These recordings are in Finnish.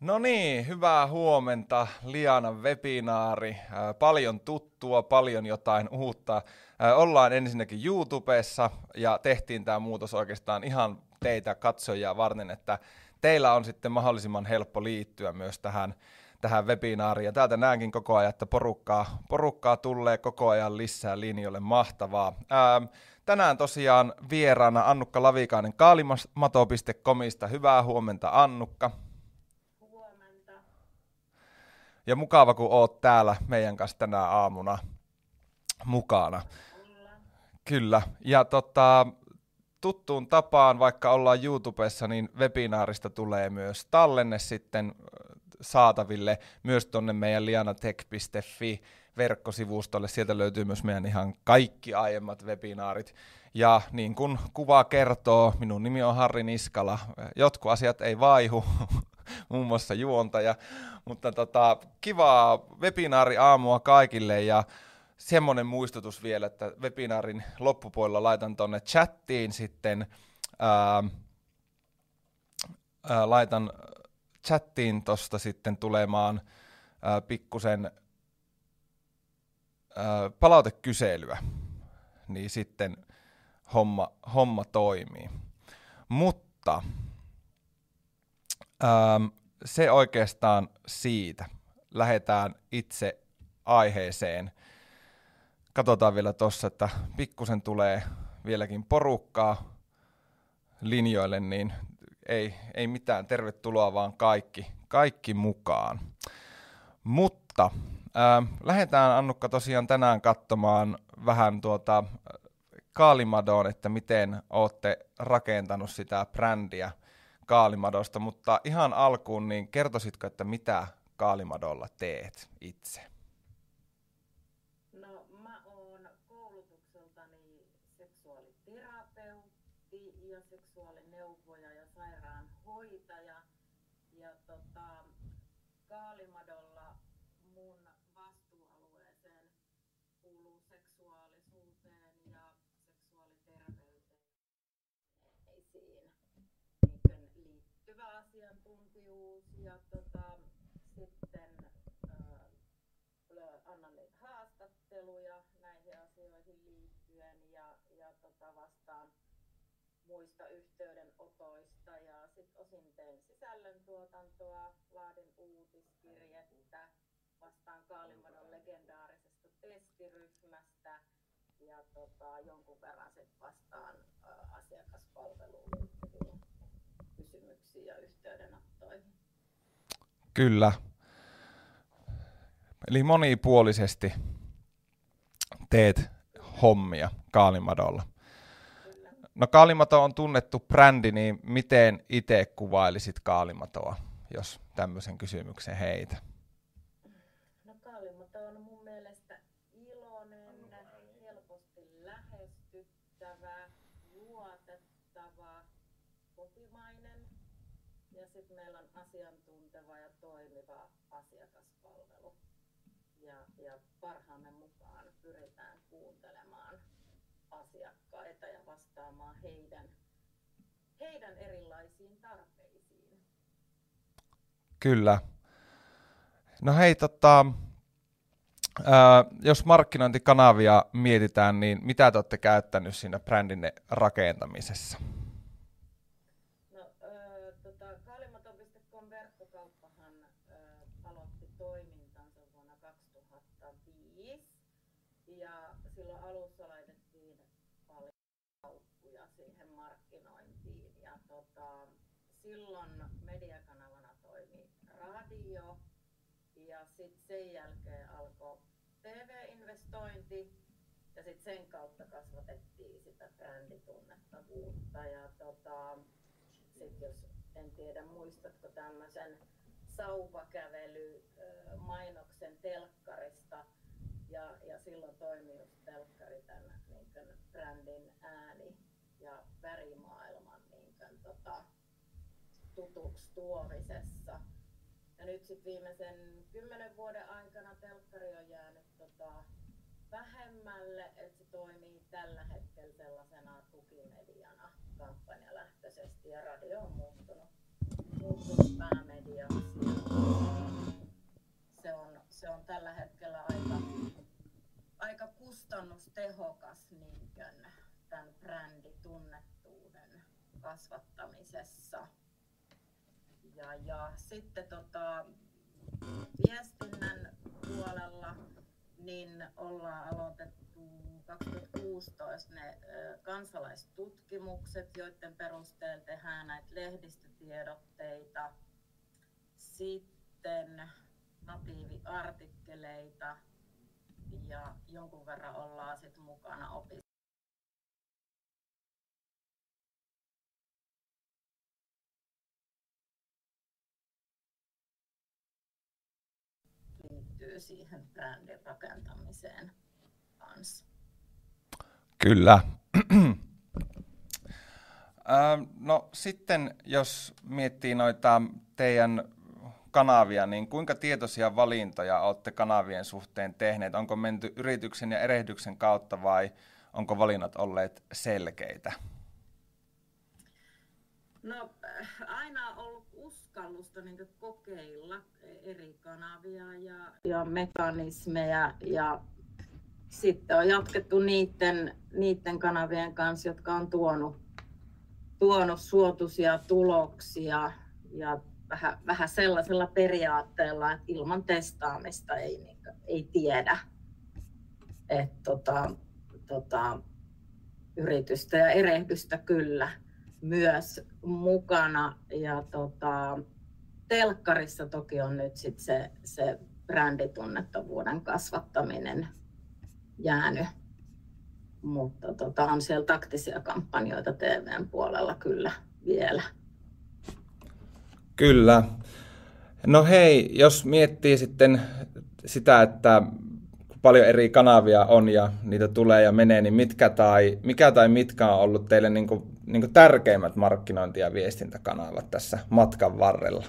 No niin, hyvää huomenta. Lianan webinaari. Paljon tuttua, paljon jotain uutta. Ollaan ensinnäkin YouTubessa ja tehtiin tämä muutos oikeastaan ihan teitä katsojia varten, että teillä on sitten mahdollisimman helppo liittyä myös tähän, tähän webinaariin. Ja täältä näenkin koko ajan, että porukkaa, porukkaa tulee koko ajan lisää linjoille. Mahtavaa. Ää, tänään tosiaan vieraana Annukka Lavikainen kaalimato.comista. Hyvää huomenta Annukka. Ja mukava, kun oot täällä meidän kanssa tänä aamuna mukana. Kyllä. Ja tota, tuttuun tapaan, vaikka ollaan YouTubessa, niin webinaarista tulee myös tallenne sitten saataville myös tuonne meidän lianatech.fi verkkosivustolle. Sieltä löytyy myös meidän ihan kaikki aiemmat webinaarit. Ja niin kuin kuva kertoo, minun nimi on Harri Niskala. Jotkut asiat ei vaihu, muun muassa juontaja. Mutta tota, kivaa webinaari aamua kaikille ja semmoinen muistutus vielä, että webinaarin loppupuolella laitan tuonne chattiin sitten, ää, ää, laitan chattiin tuosta sitten tulemaan ää, pikkusen ää, palautekyselyä, niin sitten homma, homma toimii. Mutta Ähm, se oikeastaan siitä. Lähdetään itse aiheeseen. Katsotaan vielä tuossa, että pikkusen tulee vieläkin porukkaa linjoille, niin ei, ei mitään, tervetuloa vaan kaikki, kaikki mukaan. Mutta äh, lähdetään Annukka tosiaan tänään katsomaan vähän tuota Kaalimadoon, että miten olette rakentanut sitä brändiä – Kaalimadosta, mutta ihan alkuun, niin kertoisitko, että mitä Kaalimadolla teet itse? No mä oon koulutukseltani seksuaaliterapeutti ja seksuaalineuvoja ja sairaanhoitaja. Ja tota, Kaalimadolla mun vastuualueeseen kuuluu seksuaalisuuteen ja seksuaaliterveyteen liittyvä asiantuntijuus ja tota, sitten äh, annan haastatteluja näihin asioihin liittyen ja, ja tota, vastaan muista yhteydenotoista ja sitten osin teen sisällöntuotantoa, laadin uutiskirjettä, vastaan Kaalimadon legendaarisesta testiryhmästä ja tota, jonkun verran sit vastaan ä, asiakaspalveluun liittyviin kysymyksiin ja yhteydenottoihin. Kyllä. Eli monipuolisesti teet hommia Kaalimadolla. No Kaalimato on tunnettu brändi, niin miten itse kuvailisit Kaalimatoa, jos tämmöisen kysymyksen heitä? No Kaalimato on mun mielestä iloinen, helposti lähestyttävä, luotettava, kotimainen ja sitten meillä on asiantunteva ja toimiva asiakaspalvelu. Ja, ja parhaamme mukaan pyritään kuuntelemaan asiakkaita ja vastaamaan heidän, heidän erilaisiin tarpeisiin. Kyllä. No hei, tota, ää, jos markkinointikanavia mietitään, niin mitä te olette käyttänyt siinä brändinne rakentamisessa? No, ö, tota, kaalimato.com verkkokauppahan ö, aloitti toimintansa vuonna 2005 ja silloin alussa laitettiin paljon kauppuja siihen markkinointiin ja tota, silloin mediakanavana toimi radio ja sitten sen jälkeen alkoi TV-investointi ja sitten sen kautta kasvatettiin sitä bränditunnettavuutta ja tota, sit jos en tiedä muistatko tämmöisen sauvakävely ö, mainoksen telkkarista ja, ja silloin toimi just telkkari tämän niin brändin ääni ja värimaailman niin kuin, tota, tutuksi tuomisessa nyt sitten viimeisen kymmenen vuoden aikana telkkari on jäänyt tota, vähemmälle, että se toimii tällä hetkellä sellaisena tukimediana kampanjalähtöisesti ja radio on muuttunut, muuttunut päämediaksi. Se on, se on tällä hetkellä aika, aika kustannustehokas niinkön, tämän bränditunnettuuden kasvattamisessa. Ja, ja sitten tota, viestinnän puolella niin ollaan aloitettu 2016 ne kansalaistutkimukset, joiden perusteella tehdään näitä lehdistötiedotteita. Sitten natiiviartikkeleita ja jonkun verran ollaan sit mukana opis liittyy siihen brändin rakentamiseen kanssa. Kyllä. no sitten jos miettii noita teidän kanavia, niin kuinka tietoisia valintoja olette kanavien suhteen tehneet? Onko menty yrityksen ja erehdyksen kautta vai onko valinnat olleet selkeitä? No aina on ollut uskallusta niin kokeilla eri kanavia ja, ja mekanismeja ja sitten on jatkettu niiden, niiden kanavien kanssa, jotka on tuonut, tuonut suotuisia tuloksia ja vähän, vähän sellaisella periaatteella, että ilman testaamista ei, niin, ei tiedä. Et, tota, tota, yritystä ja erehdystä kyllä myös mukana. Ja tota, telkkarissa toki on nyt sit se, se bränditunnettavuuden kasvattaminen jäänyt. Mutta tota, on siellä taktisia kampanjoita TVn puolella kyllä vielä. Kyllä. No hei, jos miettii sitten sitä, että paljon eri kanavia on ja niitä tulee ja menee, niin mitkä tai, mikä tai mitkä on ollut teille niin kuin, niin kuin tärkeimmät markkinointi- ja viestintäkanavat tässä matkan varrella?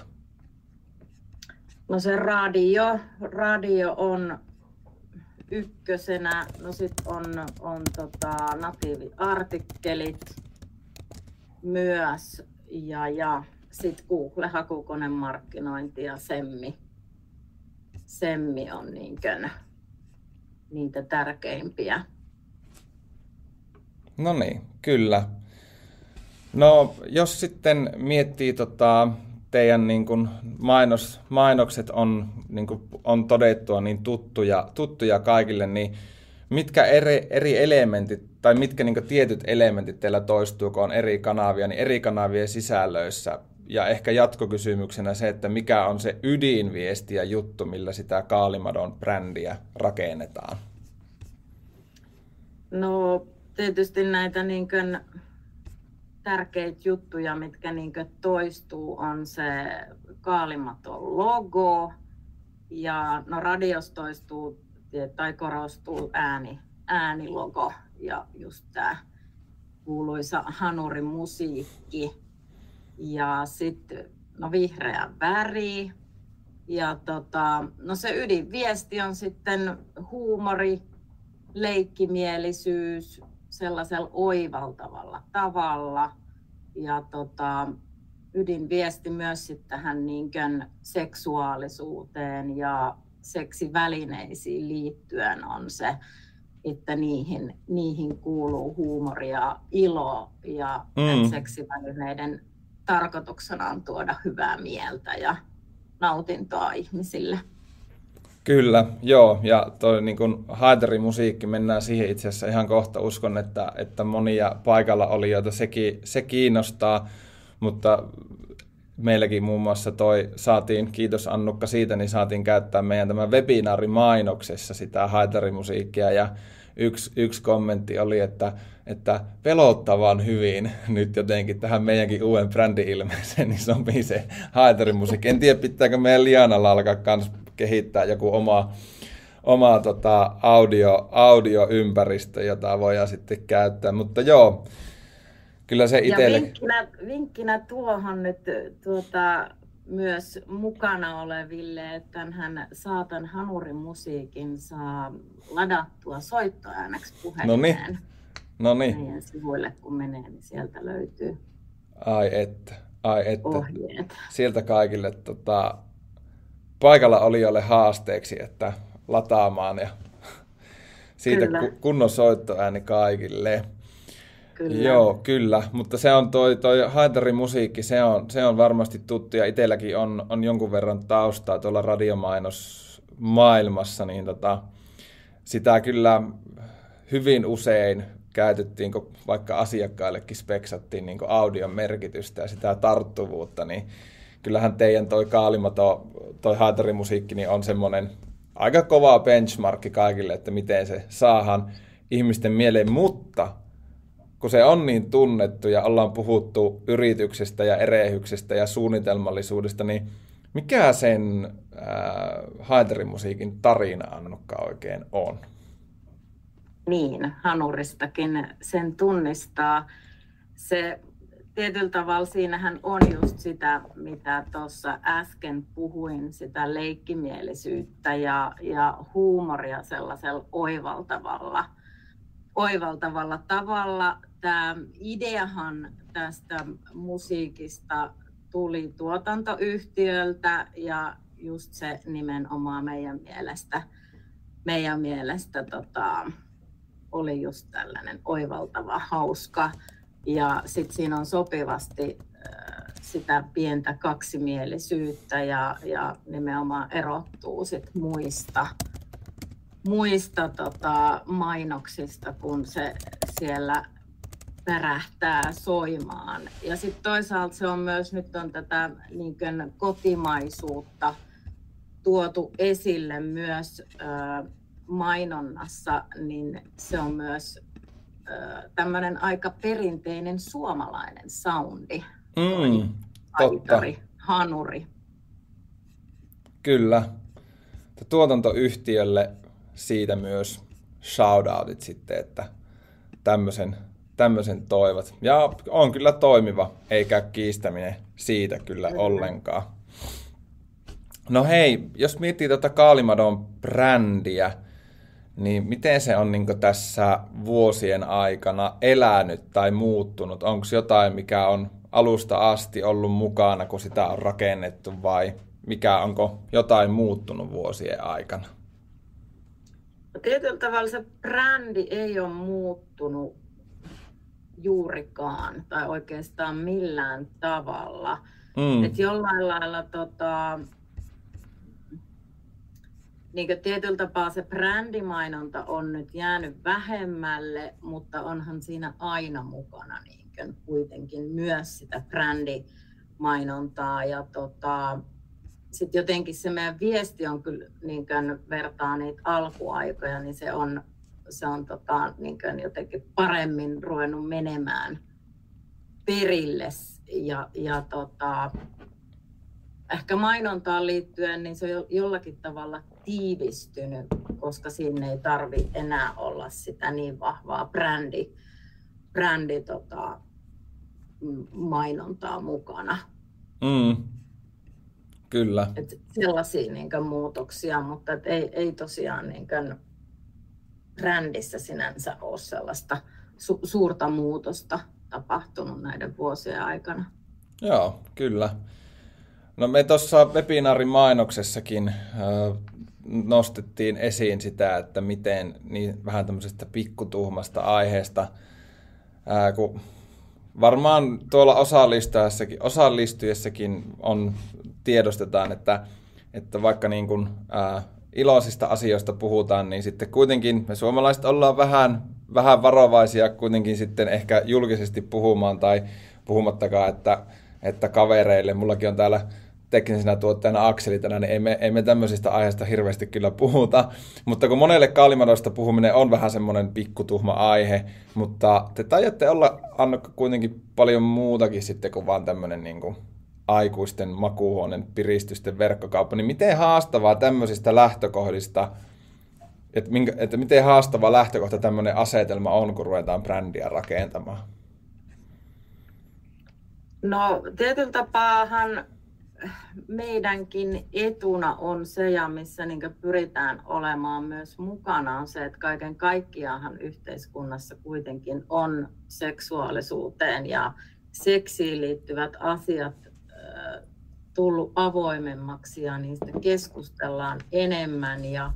No se radio, radio on ykkösenä, no sitten on, on tota, natiiviartikkelit myös ja, ja sitten Google hakukonemarkkinointi ja Semmi. Semmi on niinkön, niitä tärkeimpiä. No niin, kyllä. No jos sitten miettii tota, teidän niin kuin mainos, mainokset on, niin kuin on todettua niin tuttuja, tuttuja kaikille, niin mitkä eri, eri elementit tai mitkä niin tietyt elementit teillä toistuu, kun on eri kanavia, niin eri kanavien sisällöissä ja ehkä jatkokysymyksenä se, että mikä on se ydinviesti ja juttu, millä sitä Kaalimadon brändiä rakennetaan? No tietysti näitä niin kuin tärkeitä juttuja, mitkä niin toistuu, on se Kaalimaton logo. Ja no radios toistuu tai korostuu ääni, äänilogo ja just tämä kuuluisa Hanurin musiikki ja sitten no vihreä väri. Ja tota, no se ydinviesti on sitten huumori, leikkimielisyys sellaisella oivaltavalla tavalla. Ja tota, ydinviesti myös sitten tähän niinkön seksuaalisuuteen ja seksivälineisiin liittyen on se, että niihin, niihin kuuluu huumori ja ilo ja mm. seksivälineiden tarkoituksena on tuoda hyvää mieltä ja nautintoa ihmisille. Kyllä, joo. Ja toi niin kun musiikki mennään siihen itse asiassa ihan kohta. Uskon, että, että monia paikalla oli, joita sekin, se kiinnostaa, mutta meilläkin muun muassa toi saatiin, kiitos Annukka siitä, niin saatiin käyttää meidän tämän webinaarimainoksessa sitä haitarimusiikkia ja yksi, yksi kommentti oli, että, että pelottavan hyvin nyt jotenkin tähän meidänkin uuden brändi-ilmeeseen, niin sopii se haetarimusiikki. En tiedä, pitääkö meidän Lianalla alkaa kans kehittää joku oma, oma tota, audio, audioympäristö, jota voidaan sitten käyttää. Mutta joo, kyllä se itselle... Ja vinkkinä, vinkkinä tuohon nyt tuota, myös mukana oleville, että hän saatan hanurin musiikin saa ladattua soittoääneksi puhelimeen. No niin. Meidän sivuille kun menee, niin sieltä löytyy Ai että, ai että. ohjeet. Sieltä kaikille tota, paikalla olijoille haasteeksi, että lataamaan ja siitä kyllä. kunnon soittoääni kaikille. Kyllä. Joo, kyllä, mutta se on toi, toi haitarimusiikki, se on, se on varmasti tuttu ja itselläkin on, on jonkun verran taustaa tuolla radiomainosmaailmassa, niin tota, sitä kyllä hyvin usein käytettiin, kun vaikka asiakkaillekin speksattiin niin audion merkitystä ja sitä tarttuvuutta, niin kyllähän teidän toi Kaalimato, toi haitarimusiikki, niin on semmoinen aika kova benchmarkki kaikille, että miten se saahan ihmisten mieleen, mutta kun se on niin tunnettu ja ollaan puhuttu yrityksestä ja erehyksestä ja suunnitelmallisuudesta, niin mikä sen äh, haitarimusiikin tarina Annukka oikein on? Niin, Hanuristakin sen tunnistaa. Se tietyllä tavalla siinähän on just sitä, mitä tuossa äsken puhuin, sitä leikkimielisyyttä ja, ja huumoria sellaisella oivaltavalla, oivaltavalla tavalla. Tämä ideahan tästä musiikista tuli tuotantoyhtiöltä ja just se nimenomaan meidän mielestä, meidän mielestä tota, oli just tällainen oivaltava, hauska. Ja sitten siinä on sopivasti äh, sitä pientä kaksimielisyyttä ja, ja nimenomaan erottuu sit muista, muista tota, mainoksista, kun se siellä pärähtää soimaan. Ja sitten toisaalta se on myös, nyt on tätä niin kotimaisuutta tuotu esille myös äh, mainonnassa, niin se on myös tämmöinen aika perinteinen suomalainen soundi. Mm, totta. hanuri. Kyllä. Tuotantoyhtiölle siitä myös shoutoutit sitten, että tämmöisen, tämmöisen toivat. Ja on kyllä toimiva, eikä kiistäminen siitä kyllä, kyllä. ollenkaan. No hei, jos miettii tuota Kaalimadon brändiä, niin miten se on niin tässä vuosien aikana elänyt tai muuttunut? Onko jotain, mikä on alusta asti ollut mukana, kun sitä on rakennettu vai mikä onko jotain muuttunut vuosien aikana? No tietyllä tavalla se brändi ei ole muuttunut juurikaan tai oikeastaan millään tavalla. Mm. Et jollain lailla tota, niin tietyllä tapaa se brändimainonta on nyt jäänyt vähemmälle, mutta onhan siinä aina mukana niin kuitenkin myös sitä brändimainontaa. Ja tota, sitten jotenkin se meidän viesti on kyllä, niin vertaa niitä alkuaikoja, niin se on, se on tota, niin jotenkin paremmin ruvennut menemään perille. Ja, ja tota, ehkä mainontaan liittyen, niin se on jollakin tavalla tiivistynyt, koska sinne ei tarvi enää olla sitä niin vahvaa brändi, brändi tota, mainontaa mukana. Mm. Kyllä. Et sellaisia niin kuin, muutoksia, mutta et ei, ei tosiaan niin kuin, brändissä sinänsä ole sellaista su- suurta muutosta tapahtunut näiden vuosien aikana. Joo, kyllä. No me tuossa webinaarimainoksessakin äh, nostettiin esiin sitä, että miten niin vähän tämmöisestä pikkutuhmasta aiheesta, ää, kun varmaan tuolla osallistujassakin, osallistujassakin on, tiedostetaan, että, että vaikka niin kuin, ää, iloisista asioista puhutaan, niin sitten kuitenkin me suomalaiset ollaan vähän, vähän varovaisia kuitenkin sitten ehkä julkisesti puhumaan tai puhumattakaan, että, että kavereille, mullakin on täällä teknisenä tuottajana Akseli tänään, niin ei me, ei me tämmöisistä aiheista hirveästi kyllä puhuta. Mutta kun monelle kaalimadosta puhuminen on vähän semmoinen pikkutuhma aihe, mutta te tajatte olla, Annokka, kuitenkin paljon muutakin sitten kuin vaan tämmöinen niin kuin aikuisten makuuhuoneen piristysten verkkokauppa, niin miten haastavaa tämmöisistä lähtökohdista, että, minkä, että miten haastava lähtökohta tämmöinen asetelma on, kun ruvetaan brändiä rakentamaan? No tietyllä tapaahan meidänkin etuna on se, ja missä niin pyritään olemaan myös mukana, on se, että kaiken kaikkiaan yhteiskunnassa kuitenkin on seksuaalisuuteen ja seksiin liittyvät asiat tullut avoimemmaksi ja niistä keskustellaan enemmän ja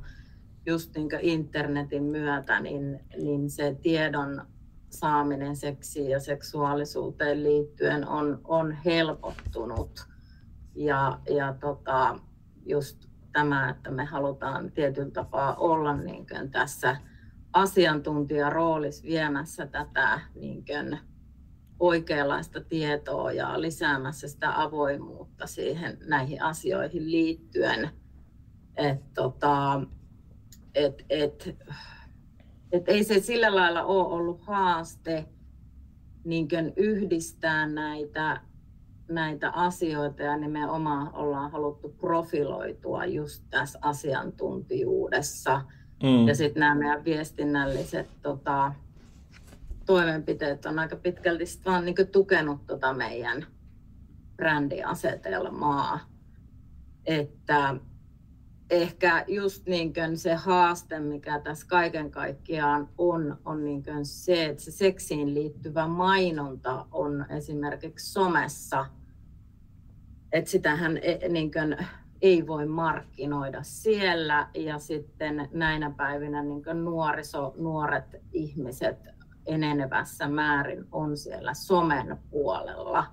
just niin internetin myötä, niin, niin se tiedon saaminen seksiin ja seksuaalisuuteen liittyen on, on helpottunut. Ja, ja tota, just tämä, että me halutaan tietyllä tapaa olla niin tässä asiantuntijaroolissa viemässä tätä niin oikeanlaista tietoa ja lisäämässä sitä avoimuutta siihen näihin asioihin liittyen. Et, tota, et, et, et ei se sillä lailla ole ollut haaste niin yhdistää näitä, näitä asioita ja nimenomaan ollaan haluttu profiloitua just tässä asiantuntijuudessa. Mm. Ja sitten nämä meidän viestinnälliset tota, toimenpiteet on aika pitkälti vaan niin tukenut tota meidän brändiasetelmaa. Että ehkä just niin se haaste, mikä tässä kaiken kaikkiaan on, on niin se, että se seksiin liittyvä mainonta on esimerkiksi somessa, että sitähän e, niin kuin ei voi markkinoida siellä ja sitten näinä päivinä niin nuoriso, nuoret ihmiset enenevässä määrin on siellä somen puolella.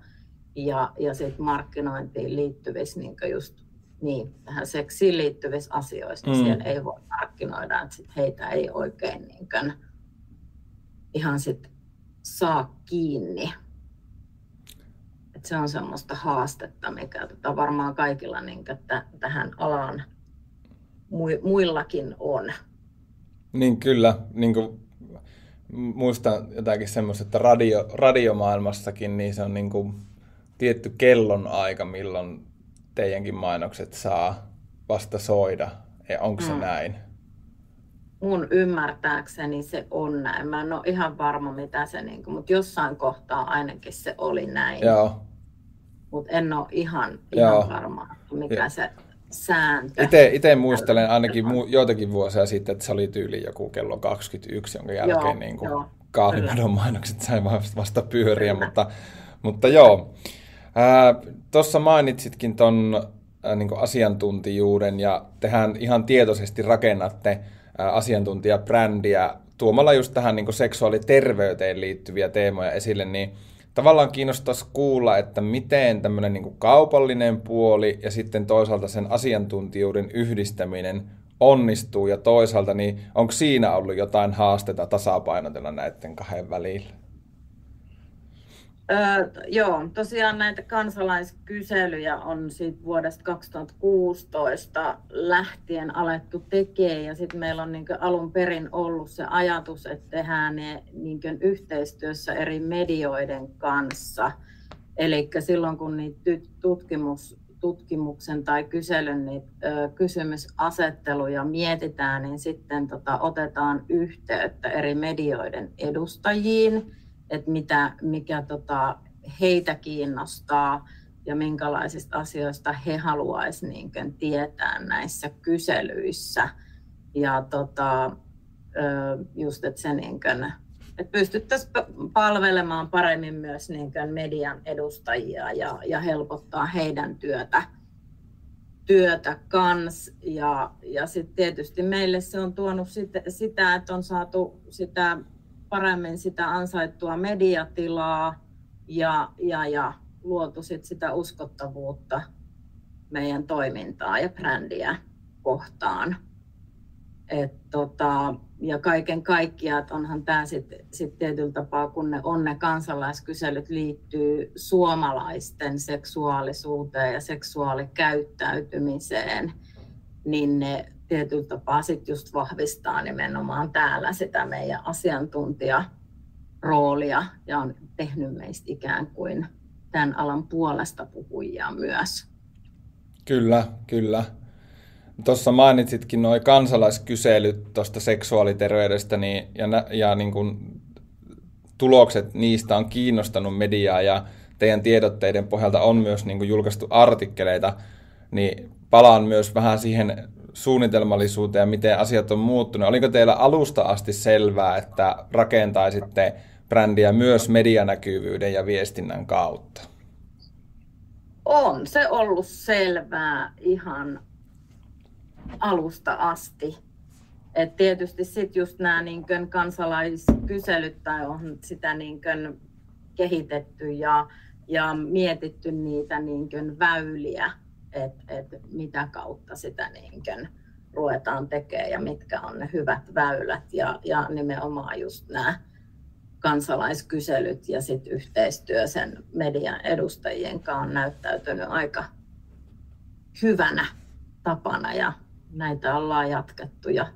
Ja, ja sitten markkinointiin liittyvissä niin just niin, tähän seksiin liittyvissä asioissa, niin mm. siellä ei voi markkinoida, että sit heitä ei oikein niin kuin, ihan sit saa kiinni. Et se on semmoista haastetta, mikä tota varmaan kaikilla niin kuin, t- tähän alaan muillakin on. Niin kyllä, niin kuin muistan jotakin semmoista, että radio, radiomaailmassakin niin se on niin kuin tietty kellon aika, milloin teidänkin mainokset saa vasta soida. Onko se mm. näin? Mun ymmärtääkseni se on näin. Mä en ole ihan varma, mitä se, niin kuin, mutta jossain kohtaa ainakin se oli näin. Joo. Mutta en ole ihan, ihan varma, mikä ja. se sääntö. Itse muistelen ainakin mu- joitakin vuosia sitten, että se oli tyyli joku kello 21, jonka jälkeen joo, niin kuin mainokset sai vasta pyöriä, mutta, mutta joo. Tuossa mainitsitkin tuon niin asiantuntijuuden ja tehän ihan tietoisesti rakennatte ää, asiantuntijabrändiä tuomalla just tähän niin seksuaaliterveyteen liittyviä teemoja esille, niin tavallaan kiinnostaisi kuulla, että miten tämmöinen niin kaupallinen puoli ja sitten toisaalta sen asiantuntijuuden yhdistäminen onnistuu ja toisaalta niin onko siinä ollut jotain haasteita tasapainotella näiden kahden välillä? Öö, joo, tosiaan näitä kansalaiskyselyjä on siitä vuodesta 2016 lähtien alettu tekemään ja sitten meillä on niin alun perin ollut se ajatus, että tehdään ne niin yhteistyössä eri medioiden kanssa. Eli silloin kun niitä tutkimus, tutkimuksen tai kyselyn niin, ö, kysymysasetteluja mietitään, niin sitten tota, otetaan yhteyttä eri medioiden edustajiin että mitä, mikä tota, heitä kiinnostaa ja minkälaisista asioista he haluaisivat niin tietää näissä kyselyissä. Ja tota, just, että se niin kuin, että pystyttäisiin palvelemaan paremmin myös niin median edustajia ja, ja helpottaa heidän työtä, työtä kans. Ja, ja sitten tietysti meille se on tuonut sit, sitä, että on saatu sitä paremmin sitä ansaittua mediatilaa ja, ja, ja luotu sit sitä uskottavuutta meidän toimintaa ja brändiä kohtaan. Et tota, ja kaiken kaikkiaan, onhan tämä sitten sit tietyllä tapaa, kun ne on ne kansalaiskyselyt liittyy suomalaisten seksuaalisuuteen ja seksuaalikäyttäytymiseen, niin ne tietyllä tapaa sit just vahvistaa nimenomaan täällä sitä meidän asiantuntijaroolia ja on tehnyt meistä ikään kuin tämän alan puolesta puhujia myös. Kyllä, kyllä. Tuossa mainitsitkin nuo kansalaiskyselyt tuosta seksuaaliterveydestä niin, ja, ja niin kuin tulokset niistä on kiinnostanut mediaa ja teidän tiedotteiden pohjalta on myös niin kuin julkaistu artikkeleita, niin palaan myös vähän siihen suunnitelmallisuuteen ja miten asiat on muuttunut. Oliko teillä alusta asti selvää, että rakentaisitte brändiä myös medianäkyvyyden ja viestinnän kautta? On se ollut selvää ihan alusta asti. et tietysti sitten just nämä niin kansalaiskyselyt tai on sitä niin kehitetty ja, ja mietitty niitä niin väyliä, että et mitä kautta sitä niin ruvetaan tekemään ja mitkä on ne hyvät väylät ja, ja nimenomaan just nämä kansalaiskyselyt ja sit yhteistyö sen median edustajien kanssa on näyttäytynyt aika hyvänä tapana ja näitä ollaan jatkettu ja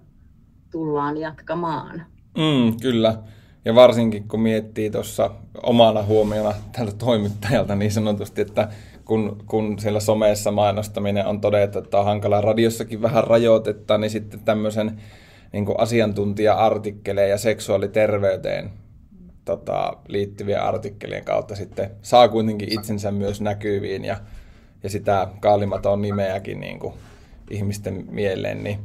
tullaan jatkamaan. Mm, kyllä. Ja varsinkin kun miettii tuossa omana huomiona tältä toimittajalta niin sanotusti, että kun, kun siellä somessa mainostaminen on todettu, että on hankala radiossakin vähän rajoitetta, niin sitten tämmöisen niin asiantuntija-artikkeleja ja seksuaaliterveyteen tota, liittyvien artikkelien kautta sitten saa kuitenkin itsensä myös näkyviin ja, ja sitä kaalimaton nimeäkin niin kuin ihmisten mieleen, niin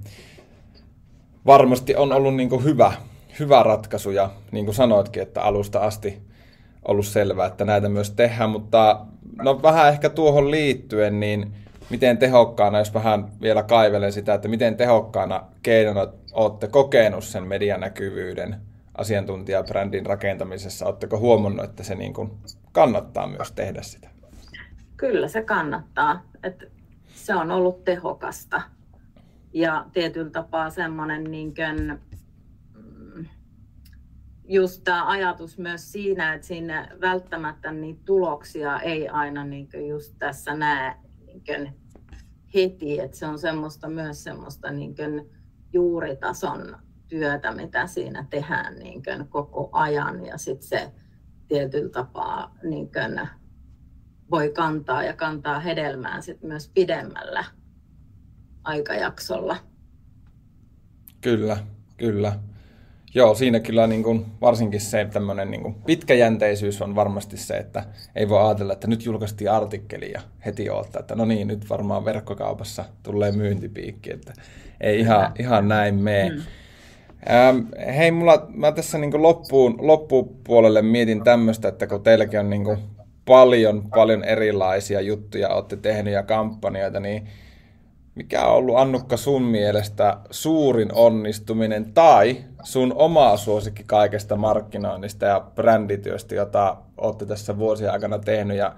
varmasti on ollut niin kuin hyvä, hyvä ratkaisu ja niin kuin sanoitkin, että alusta asti ollut selvää, että näitä myös tehdään, mutta no vähän ehkä tuohon liittyen, niin miten tehokkaana, jos vähän vielä kaivelen sitä, että miten tehokkaana keinona olette kokenut sen medianäkyvyyden asiantuntijabrändin rakentamisessa? Oletteko huomannut, että se niin kuin kannattaa myös tehdä sitä? Kyllä se kannattaa. Että se on ollut tehokasta. Ja tietyllä tapaa semmoinen niin kuin, just tämä ajatus myös siinä, että siinä välttämättä niitä tuloksia ei aina niin just tässä näe niin heti, että se on semmoista myös semmoista niin juuritason työtä, mitä siinä tehdään niin koko ajan ja sitten se tietyllä tapaa niin voi kantaa ja kantaa hedelmää sit myös pidemmällä aikajaksolla. Kyllä, kyllä. Joo, siinä kyllä niin kuin, varsinkin se tämmöinen niin kuin pitkäjänteisyys on varmasti se, että ei voi ajatella, että nyt julkaistiin artikkeli ja heti odottaa, että no niin, nyt varmaan verkkokaupassa tulee myyntipiikki, että ei ihan, ihan näin mene. Hmm. Ähm, hei, mulla, mä tässä niin loppuun, loppupuolelle mietin tämmöistä, että kun teilläkin on niin paljon, paljon erilaisia juttuja, olette tehnyt ja kampanjoita, niin mikä on ollut Annukka sun mielestä suurin onnistuminen tai sun oma suosikki kaikesta markkinoinnista ja brändityöstä, jota olette tässä vuosien aikana tehnyt ja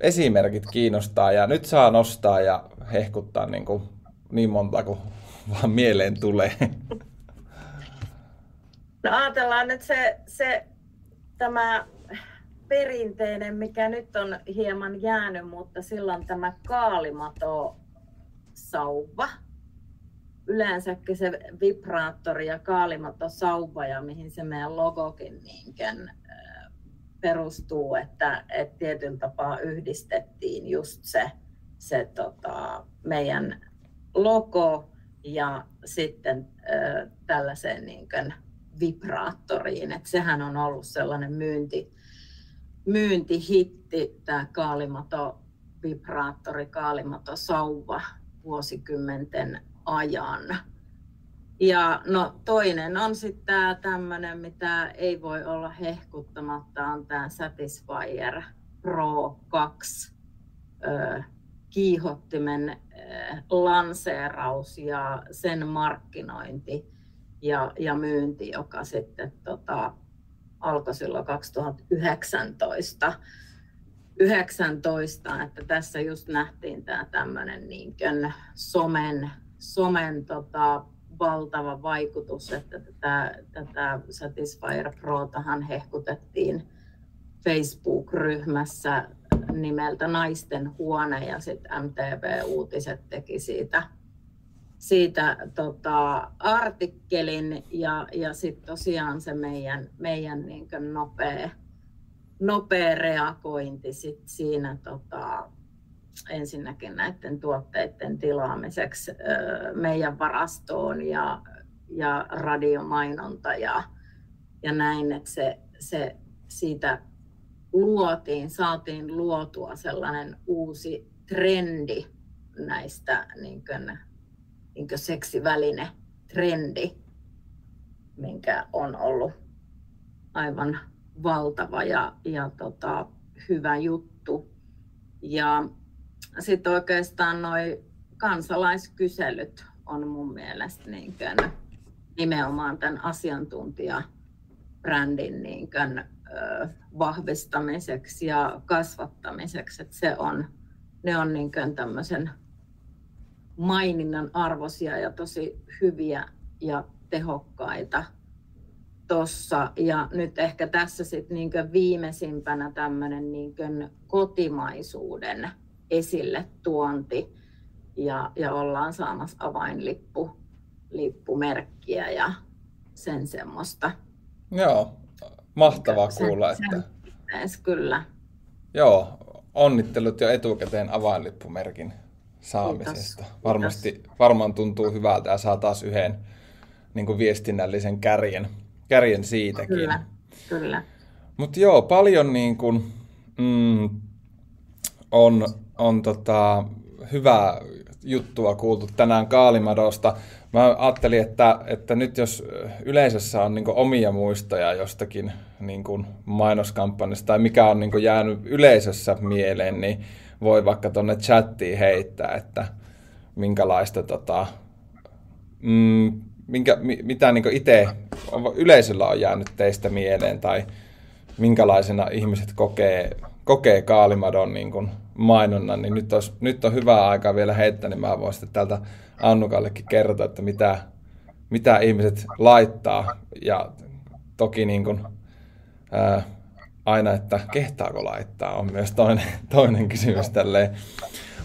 esimerkit kiinnostaa ja nyt saa nostaa ja hehkuttaa niin, kuin niin monta kuin vaan mieleen tulee. No ajatellaan nyt se, se tämä perinteinen, mikä nyt on hieman jäänyt, mutta silloin tämä kaalimato sauva. Yleensäkin se vibraattori ja kaalimato sauva ja mihin se meidän logokin niinkään perustuu, että, että tietyllä tapaa yhdistettiin just se, se tota, meidän logo ja sitten äh, tällaiseen niin kuin, vibraattoriin. Et sehän on ollut sellainen myynti, myyntihitti, tämä kaalimato vibraattori, kaalimato sauva vuosikymmenten ajan. Ja no toinen on sitten tämä tämmöinen, mitä ei voi olla hehkuttamatta, on tämä Satisfyer Pro 2 ö, kiihottimen ö, lanseeraus ja sen markkinointi ja, ja myynti, joka sitten tota, alkoi silloin 2019. 19, että tässä just nähtiin tämä tämmöinen niin somen, somen tota, valtava vaikutus, että tätä, tätä Satisfyer Protahan hehkutettiin Facebook-ryhmässä nimeltä Naisten huone ja sitten MTV-uutiset teki siitä siitä tota, artikkelin ja, ja sitten tosiaan se meidän, meidän niin nopea, nopea reagointi sit siinä tota, ensinnäkin näiden tuotteiden tilaamiseksi meidän varastoon ja, ja radiomainonta ja, ja näin, että se, se siitä luotiin, saatiin luotua sellainen uusi trendi näistä niin kuin, niin seksiväline trendi, minkä on ollut aivan valtava ja, ja tota, hyvä juttu. Ja sitten oikeastaan noin kansalaiskyselyt on mun mielestä niin kuin nimenomaan tämän asiantuntijabrändin niin kuin, ö, vahvistamiseksi ja kasvattamiseksi. Että se on, ne on niin kuin tämmöisen maininnan arvoisia ja tosi hyviä ja tehokkaita tuossa. Ja nyt ehkä tässä sitten niin viimeisimpänä tämmöinen niin kotimaisuuden esille tuonti ja, ja ollaan saamassa avainlippu lippumerkkiä ja sen semmoista. Joo, mahtavaa sen, kuulla. Sen, että... Sen, kyllä. Joo, onnittelut jo etukäteen avainlippumerkin saamisesta. Kiitos. Varmasti, Kiitos. varmaan tuntuu hyvältä ja saa taas yhden niin kuin viestinnällisen kärjen, kärjen siitäkin. Kyllä, kyllä. Mutta joo, paljon niin kuin, mm, on, on tota, hyvää juttua kuultu tänään Kaalimadosta. Mä ajattelin, että, että nyt jos yleisössä on niin omia muistoja jostakin niin mainoskampanjasta tai mikä on niin jäänyt yleisössä mieleen, niin voi vaikka tuonne chattiin heittää, että minkälaista tota, mm, minkä, mitä niin itse yleisöllä on jäänyt teistä mieleen tai minkälaisena ihmiset kokee, kokee Kaalimadon niin kuin mainonnan, niin nyt, olisi, nyt on hyvä aika vielä heittää, niin mä voin sitten täältä Annukallekin kertoa, että mitä, mitä ihmiset laittaa ja toki niin kuin, ää, aina, että kehtaako laittaa, on myös toinen, toinen kysymys tälleen.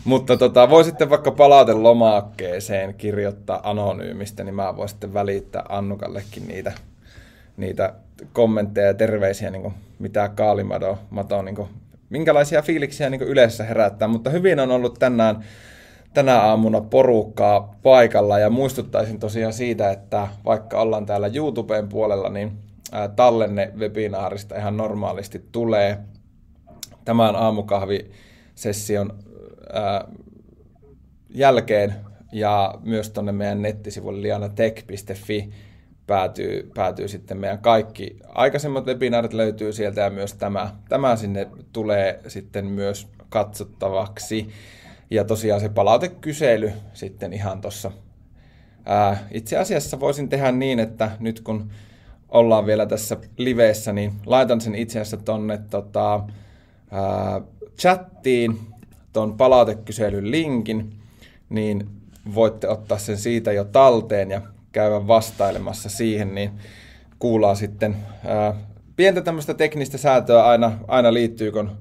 Mutta tota, voi sitten vaikka palautelomakkeeseen kirjoittaa anonyymistä, niin mä voin sitten välittää Annukallekin niitä, niitä kommentteja ja terveisiä, niin kuin mitä Kaalimato Mato, niin kuin, minkälaisia fiiliksiä niin yleensä herättää. Mutta hyvin on ollut tänään, tänä aamuna porukkaa paikalla ja muistuttaisin tosiaan siitä, että vaikka ollaan täällä YouTuben puolella, niin tallenne webinaarista ihan normaalisti tulee tämän aamukahvisession jälkeen ja myös tuonne meidän nettisivulle lianatech.fi päätyy, päätyy sitten meidän kaikki aikaisemmat webinaarit löytyy sieltä ja myös tämä, tämä sinne tulee sitten myös katsottavaksi. Ja tosiaan se palautekysely sitten ihan tuossa. Itse asiassa voisin tehdä niin, että nyt kun ollaan vielä tässä liveessä, niin laitan sen itse asiassa tonne tota, chattiin, ton palautekyselyn linkin, niin voitte ottaa sen siitä jo talteen ja käydä vastailemassa siihen, niin kuullaan sitten ää, pientä tämmöistä teknistä säätöä aina, aina liittyy, kun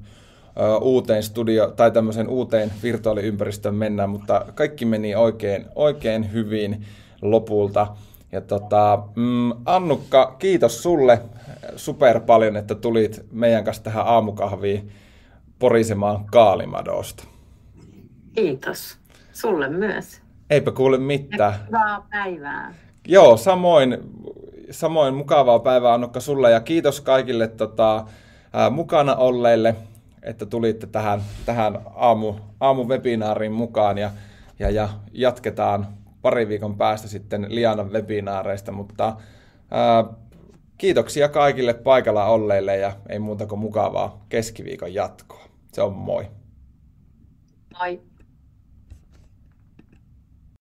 ää, uuteen studio tai tämmöiseen uuteen virtuaaliympäristöön mennään, mutta kaikki meni oikein, oikein hyvin lopulta. Ja tota, mm, Annukka, kiitos sulle super paljon, että tulit meidän kanssa tähän aamukahviin porisemaan Kaalimadosta. Kiitos. Sulle myös. Eipä kuule mitään. Hyvää päivää. Joo, samoin, samoin mukavaa päivää Annukka sulle ja kiitos kaikille tota, ää, mukana olleille, että tulitte tähän, tähän aamu, aamuvebinaariin mukaan ja, ja, ja jatketaan pari viikon päästä sitten Lianan webinaareista, mutta ää, kiitoksia kaikille paikalla olleille ja ei muuta kuin mukavaa keskiviikon jatkoa. Se on moi. Moi.